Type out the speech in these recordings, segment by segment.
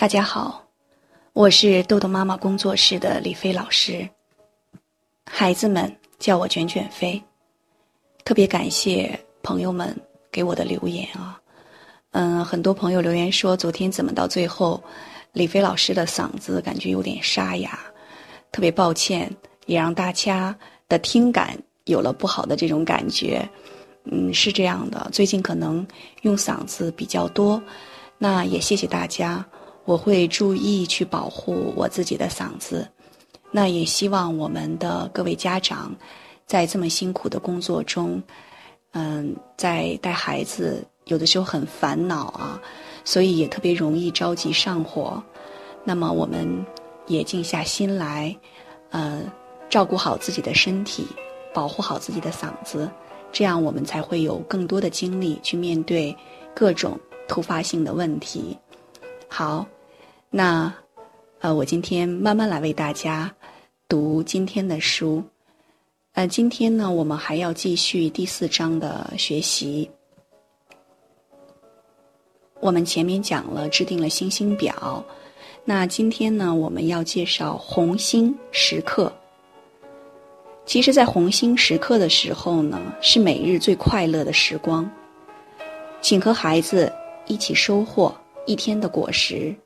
大家好，我是豆豆妈妈工作室的李飞老师。孩子们叫我卷卷飞，特别感谢朋友们给我的留言啊。嗯，很多朋友留言说，昨天怎么到最后，李飞老师的嗓子感觉有点沙哑，特别抱歉，也让大家的听感有了不好的这种感觉。嗯，是这样的，最近可能用嗓子比较多，那也谢谢大家。我会注意去保护我自己的嗓子，那也希望我们的各位家长，在这么辛苦的工作中，嗯，在带孩子有的时候很烦恼啊，所以也特别容易着急上火。那么我们也静下心来，呃，照顾好自己的身体，保护好自己的嗓子，这样我们才会有更多的精力去面对各种突发性的问题。好。那，呃，我今天慢慢来为大家读今天的书。呃，今天呢，我们还要继续第四章的学习。我们前面讲了制定了星星表，那今天呢，我们要介绍红星时刻。其实，在红星时刻的时候呢，是每日最快乐的时光，请和孩子一起收获一天的果实。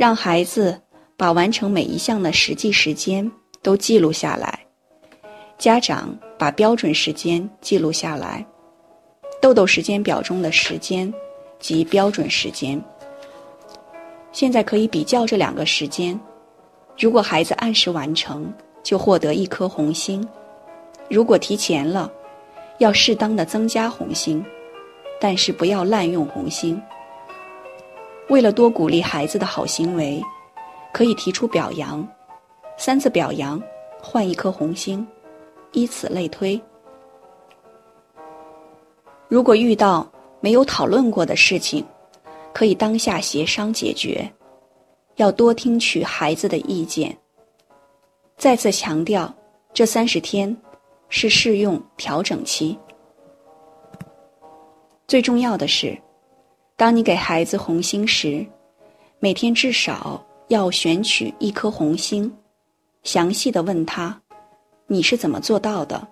让孩子把完成每一项的实际时间都记录下来，家长把标准时间记录下来，豆豆时间表中的时间及标准时间。现在可以比较这两个时间，如果孩子按时完成，就获得一颗红星；如果提前了，要适当的增加红星，但是不要滥用红星。为了多鼓励孩子的好行为，可以提出表扬，三次表扬换一颗红星，以此类推。如果遇到没有讨论过的事情，可以当下协商解决，要多听取孩子的意见。再次强调，这三十天是试用调整期，最重要的是。当你给孩子红星时，每天至少要选取一颗红星，详细的问他，你是怎么做到的？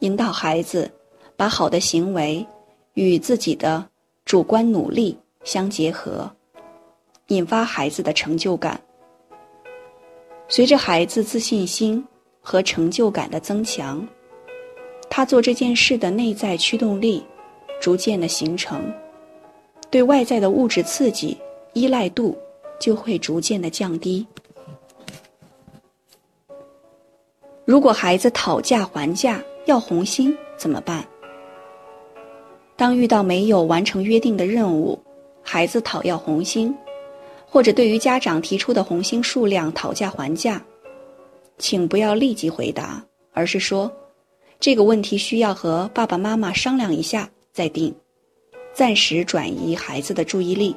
引导孩子把好的行为与自己的主观努力相结合，引发孩子的成就感。随着孩子自信心和成就感的增强，他做这件事的内在驱动力逐渐的形成。对外在的物质刺激依赖度就会逐渐的降低。如果孩子讨价还价要红星怎么办？当遇到没有完成约定的任务，孩子讨要红星，或者对于家长提出的红星数量讨价还价，请不要立即回答，而是说这个问题需要和爸爸妈妈商量一下再定。暂时转移孩子的注意力。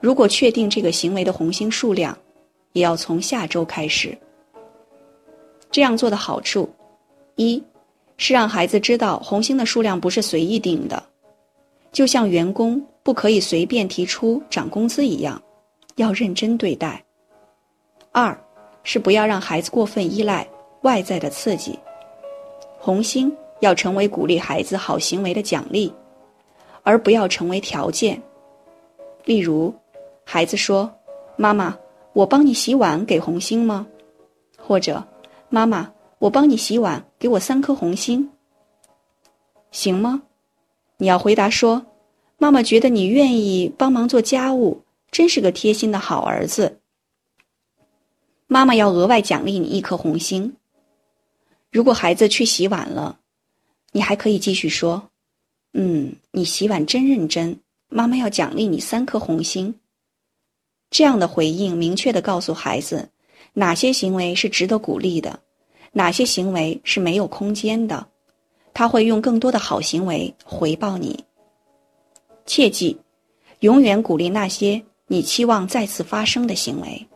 如果确定这个行为的红星数量，也要从下周开始。这样做的好处，一是让孩子知道红星的数量不是随意定的，就像员工不可以随便提出涨工资一样，要认真对待。二是不要让孩子过分依赖外在的刺激，红星要成为鼓励孩子好行为的奖励。而不要成为条件。例如，孩子说：“妈妈，我帮你洗碗给红星吗？”或者：“妈妈，我帮你洗碗，给我三颗红星，行吗？”你要回答说：“妈妈觉得你愿意帮忙做家务，真是个贴心的好儿子。”妈妈要额外奖励你一颗红星。如果孩子去洗碗了，你还可以继续说。嗯，你洗碗真认真，妈妈要奖励你三颗红星。这样的回应明确的告诉孩子，哪些行为是值得鼓励的，哪些行为是没有空间的，他会用更多的好行为回报你。切记，永远鼓励那些你期望再次发生的行为。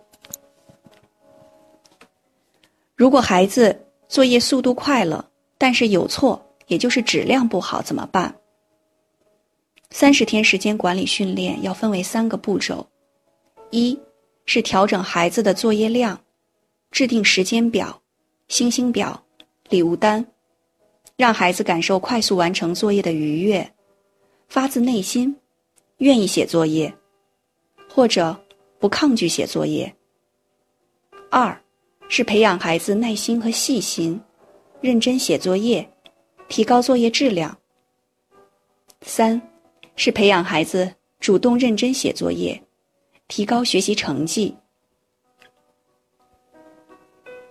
如果孩子作业速度快了，但是有错，也就是质量不好，怎么办？三十天时间管理训练要分为三个步骤：一是调整孩子的作业量，制定时间表、星星表、礼物单，让孩子感受快速完成作业的愉悦，发自内心愿意写作业，或者不抗拒写作业。二是培养孩子耐心和细心，认真写作业，提高作业质量。三是培养孩子主动认真写作业。提高学习成绩。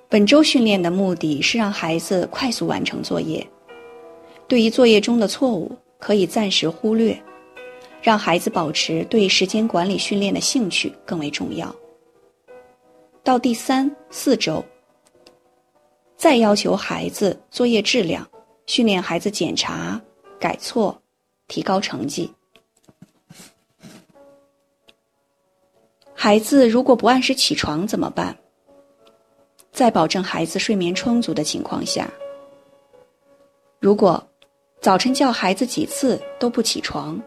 本周训练的目的是让孩子快速完成作业，对于作业中的错误可以暂时忽略，让孩子保持对时间管理训练的兴趣更为重要。到第三四周，再要求孩子作业质量，训练孩子检查、改错，提高成绩。孩子如果不按时起床怎么办？在保证孩子睡眠充足的情况下，如果早晨叫孩子几次都不起床，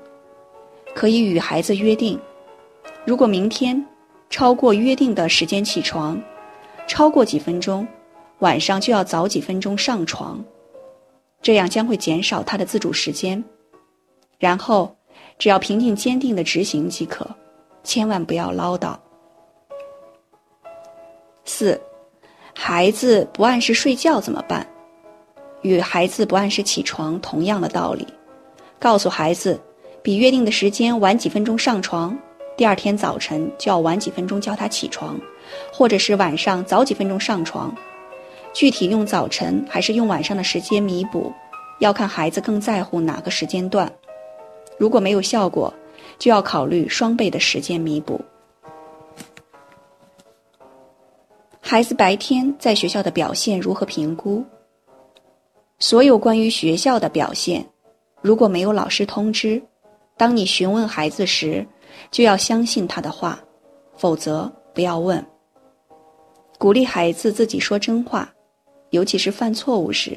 可以与孩子约定：如果明天超过约定的时间起床，超过几分钟，晚上就要早几分钟上床，这样将会减少他的自主时间。然后，只要平静坚定的执行即可。千万不要唠叨。四，孩子不按时睡觉怎么办？与孩子不按时起床同样的道理，告诉孩子，比约定的时间晚几分钟上床，第二天早晨就要晚几分钟叫他起床，或者是晚上早几分钟上床。具体用早晨还是用晚上的时间弥补，要看孩子更在乎哪个时间段。如果没有效果。就要考虑双倍的时间弥补。孩子白天在学校的表现如何评估？所有关于学校的表现，如果没有老师通知，当你询问孩子时，就要相信他的话，否则不要问。鼓励孩子自己说真话，尤其是犯错误时，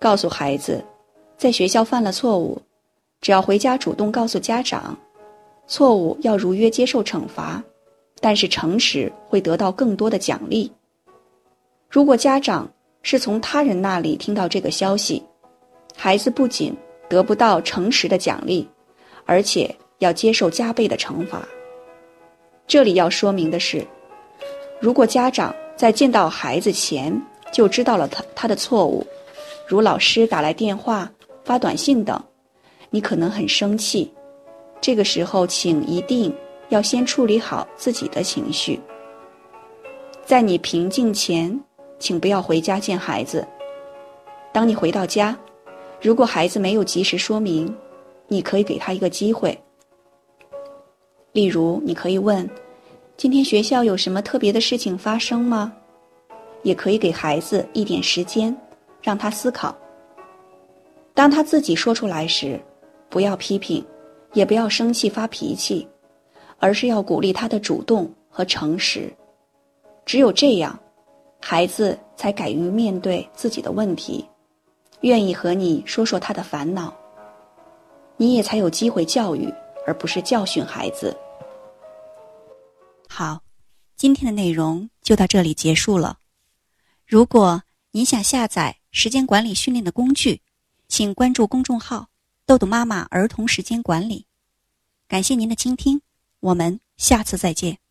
告诉孩子，在学校犯了错误。只要回家主动告诉家长，错误要如约接受惩罚，但是诚实会得到更多的奖励。如果家长是从他人那里听到这个消息，孩子不仅得不到诚实的奖励，而且要接受加倍的惩罚。这里要说明的是，如果家长在见到孩子前就知道了他他的错误，如老师打来电话、发短信等。你可能很生气，这个时候，请一定要先处理好自己的情绪。在你平静前，请不要回家见孩子。当你回到家，如果孩子没有及时说明，你可以给他一个机会。例如，你可以问：“今天学校有什么特别的事情发生吗？”也可以给孩子一点时间，让他思考。当他自己说出来时。不要批评，也不要生气发脾气，而是要鼓励他的主动和诚实。只有这样，孩子才敢于面对自己的问题，愿意和你说说他的烦恼。你也才有机会教育，而不是教训孩子。好，今天的内容就到这里结束了。如果您想下载时间管理训练的工具，请关注公众号。豆豆妈妈儿童时间管理，感谢您的倾听，我们下次再见。